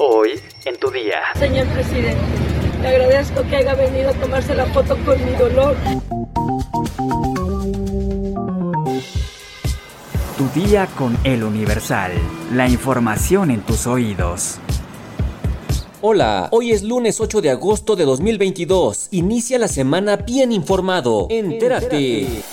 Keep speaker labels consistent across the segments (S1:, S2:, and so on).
S1: Hoy en tu día.
S2: Señor presidente, le agradezco que haya venido a tomarse la foto con mi dolor.
S1: Tu día con el Universal. La información en tus oídos.
S3: Hola, hoy es lunes 8 de agosto de 2022. Inicia la semana bien informado. Entérate.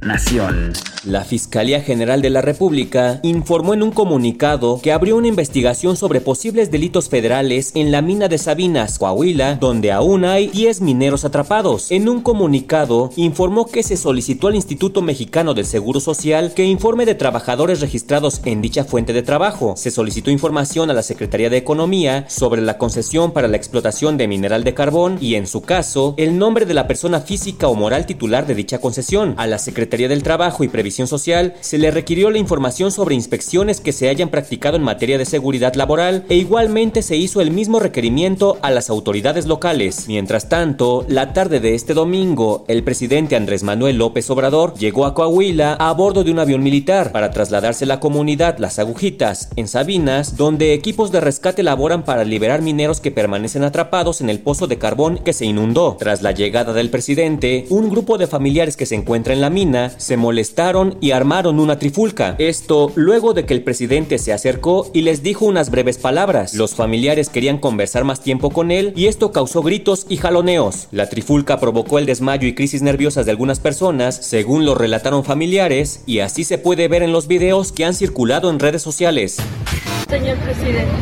S1: Nación.
S3: La Fiscalía General de la República informó en un comunicado que abrió una investigación sobre posibles delitos federales en la mina de Sabinas, Coahuila, donde aún hay 10 mineros atrapados. En un comunicado informó que se solicitó al Instituto Mexicano del Seguro Social que informe de trabajadores registrados en dicha fuente de trabajo. Se solicitó información a la Secretaría de Economía sobre la concesión para la explotación de mineral de carbón y, en su caso, el nombre de la persona física o moral titular de dicha concesión. A la Secretaría del Trabajo y Previsión Social, se le requirió la información sobre inspecciones que se hayan practicado en materia de seguridad laboral e igualmente se hizo el mismo requerimiento a las autoridades locales. Mientras tanto, la tarde de este domingo, el presidente Andrés Manuel López Obrador llegó a Coahuila a bordo de un avión militar para trasladarse a la comunidad Las Agujitas, en Sabinas, donde equipos de rescate laboran para liberar mineros que permanecen atrapados en el pozo de carbón que se inundó. Tras la llegada del presidente, un grupo de familiares que se encuentra en la mina se molestaron y armaron una trifulca. Esto luego de que el presidente se acercó y les dijo unas breves palabras. Los familiares querían conversar más tiempo con él y esto causó gritos y jaloneos. La trifulca provocó el desmayo y crisis nerviosas de algunas personas, según lo relataron familiares, y así se puede ver en los videos que han circulado en redes sociales.
S2: Señor presidente,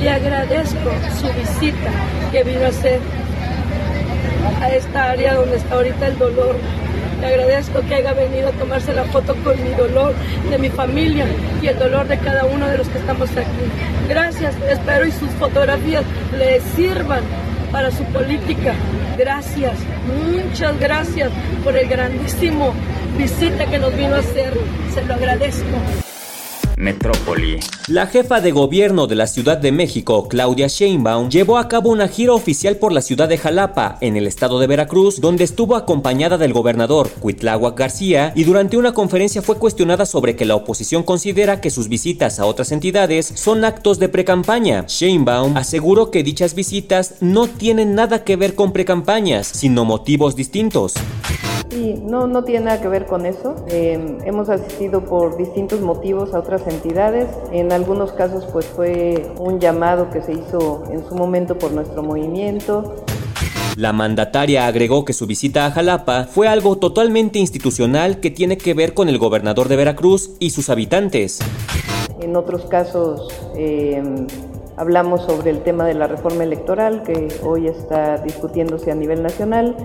S2: le agradezco su visita que vino a hacer a esta área donde está ahorita el dolor le agradezco que haya venido a tomarse la foto con mi dolor de mi familia y el dolor de cada uno de los que estamos aquí. Gracias, espero y sus fotografías le sirvan para su política. Gracias, muchas gracias por el grandísimo visita que nos vino a hacer. Se lo agradezco.
S1: Metrópoli.
S3: La jefa de gobierno de la Ciudad de México, Claudia Sheinbaum, llevó a cabo una gira oficial por la ciudad de Jalapa, en el estado de Veracruz, donde estuvo acompañada del gobernador Cuitláhuac García y durante una conferencia fue cuestionada sobre que la oposición considera que sus visitas a otras entidades son actos de precampaña. Sheinbaum aseguró que dichas visitas no tienen nada que ver con precampañas, sino motivos distintos.
S4: Sí, no, no tiene nada que ver con eso. Eh, hemos asistido por distintos motivos a otras entidades. En algunos casos pues fue un llamado que se hizo en su momento por nuestro movimiento.
S3: La mandataria agregó que su visita a Jalapa fue algo totalmente institucional que tiene que ver con el gobernador de Veracruz y sus habitantes.
S4: En otros casos eh, hablamos sobre el tema de la reforma electoral que hoy está discutiéndose a nivel nacional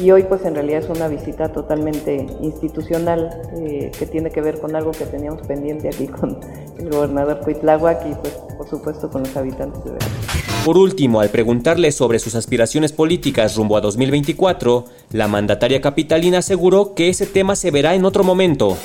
S4: y hoy pues en realidad es una visita totalmente institucional eh, que tiene que ver con algo que teníamos pendiente aquí con el gobernador Cuitláhuac y pues por supuesto con los habitantes de Veracruz.
S3: Por último, al preguntarle sobre sus aspiraciones políticas rumbo a 2024, la mandataria capitalina aseguró que ese tema se verá en otro momento.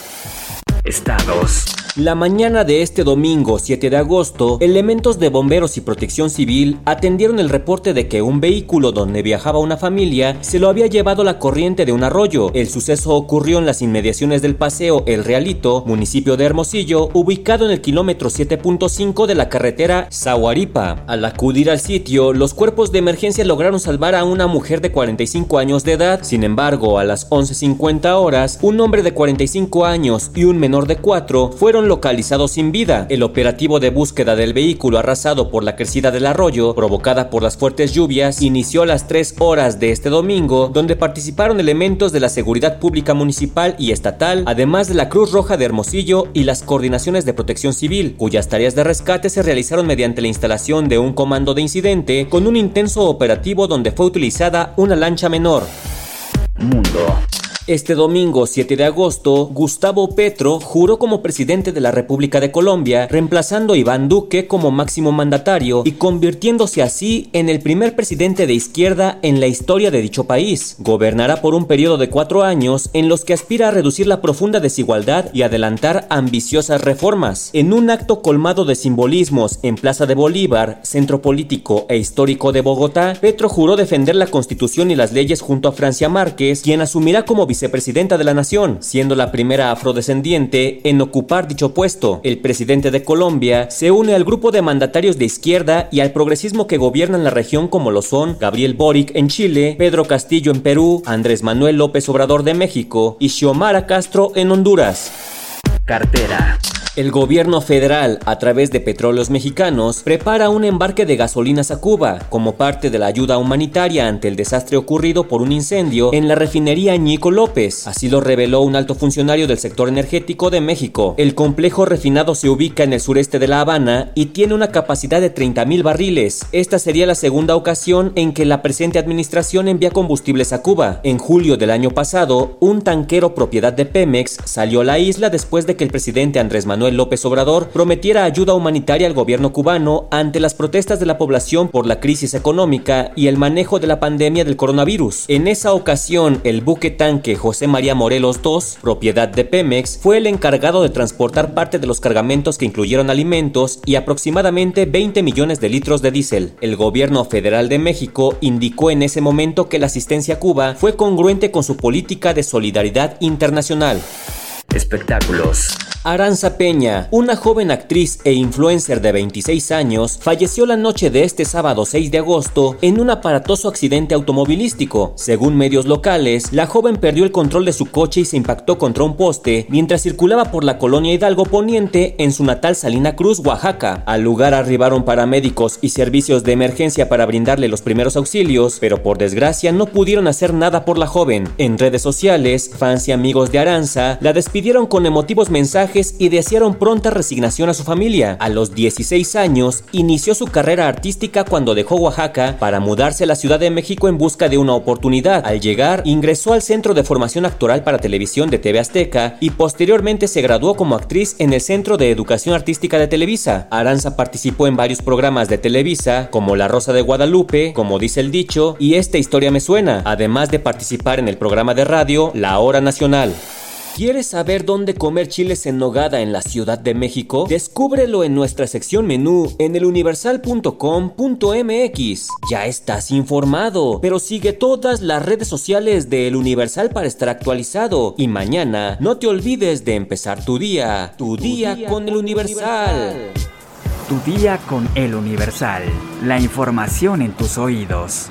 S1: Estados.
S3: La mañana de este domingo 7 de agosto, elementos de bomberos y protección civil atendieron el reporte de que un vehículo donde viajaba una familia se lo había llevado la corriente de un arroyo. El suceso ocurrió en las inmediaciones del paseo El Realito, municipio de Hermosillo, ubicado en el kilómetro 7.5 de la carretera Zahuaripa. Al acudir al sitio, los cuerpos de emergencia lograron salvar a una mujer de 45 años de edad. Sin embargo, a las 11.50 horas, un hombre de 45 años y un menor de 4 fueron localizados sin vida. El operativo de búsqueda del vehículo arrasado por la crecida del arroyo, provocada por las fuertes lluvias, inició a las 3 horas de este domingo, donde participaron elementos de la Seguridad Pública Municipal y Estatal, además de la Cruz Roja de Hermosillo y las coordinaciones de protección civil, cuyas tareas de rescate se realizaron mediante la instalación de un comando de incidente con un intenso operativo donde fue utilizada una lancha menor.
S1: Mundo.
S3: Este domingo 7 de agosto, Gustavo Petro juró como presidente de la República de Colombia, reemplazando a Iván Duque como máximo mandatario y convirtiéndose así en el primer presidente de izquierda en la historia de dicho país. Gobernará por un periodo de cuatro años en los que aspira a reducir la profunda desigualdad y adelantar ambiciosas reformas. En un acto colmado de simbolismos en Plaza de Bolívar, centro político e histórico de Bogotá, Petro juró defender la constitución y las leyes junto a Francia Márquez, quien asumirá como vicepresidenta de la nación, siendo la primera afrodescendiente en ocupar dicho puesto. El presidente de Colombia se une al grupo de mandatarios de izquierda y al progresismo que gobiernan la región como lo son Gabriel Boric en Chile, Pedro Castillo en Perú, Andrés Manuel López Obrador de México y Xiomara Castro en Honduras.
S1: Cartera.
S3: El gobierno federal, a través de Petróleos Mexicanos, prepara un embarque de gasolinas a Cuba como parte de la ayuda humanitaria ante el desastre ocurrido por un incendio en la refinería Ñico López. Así lo reveló un alto funcionario del sector energético de México. El complejo refinado se ubica en el sureste de La Habana y tiene una capacidad de 30.000 barriles. Esta sería la segunda ocasión en que la presente administración envía combustibles a Cuba. En julio del año pasado, un tanquero propiedad de Pemex salió a la isla después de que el presidente Andrés Manuel López Obrador prometiera ayuda humanitaria al gobierno cubano ante las protestas de la población por la crisis económica y el manejo de la pandemia del coronavirus. En esa ocasión, el buque tanque José María Morelos II, propiedad de Pemex, fue el encargado de transportar parte de los cargamentos que incluyeron alimentos y aproximadamente 20 millones de litros de diésel. El gobierno federal de México indicó en ese momento que la asistencia a Cuba fue congruente con su política de solidaridad internacional.
S1: Espectáculos.
S3: Aranza Peña, una joven actriz e influencer de 26 años, falleció la noche de este sábado 6 de agosto en un aparatoso accidente automovilístico. Según medios locales, la joven perdió el control de su coche y se impactó contra un poste mientras circulaba por la colonia Hidalgo Poniente en su natal Salina Cruz, Oaxaca. Al lugar arribaron paramédicos y servicios de emergencia para brindarle los primeros auxilios, pero por desgracia no pudieron hacer nada por la joven. En redes sociales, fans y amigos de Aranza la despidieron con emotivos mensajes y desearon pronta resignación a su familia. A los 16 años, inició su carrera artística cuando dejó Oaxaca para mudarse a la Ciudad de México en busca de una oportunidad. Al llegar, ingresó al Centro de Formación Actoral para Televisión de TV Azteca y posteriormente se graduó como actriz en el Centro de Educación Artística de Televisa. Aranza participó en varios programas de Televisa, como La Rosa de Guadalupe, como dice el dicho, y Esta historia me suena, además de participar en el programa de radio La Hora Nacional. ¿Quieres saber dónde comer chiles en nogada en la Ciudad de México? Descúbrelo en nuestra sección menú en eluniversal.com.mx. Ya estás informado, pero sigue todas las redes sociales de El Universal para estar actualizado. Y mañana no te olvides de empezar tu día, tu, día, con El Universal.
S1: Tu día con El Universal. La información en tus oídos.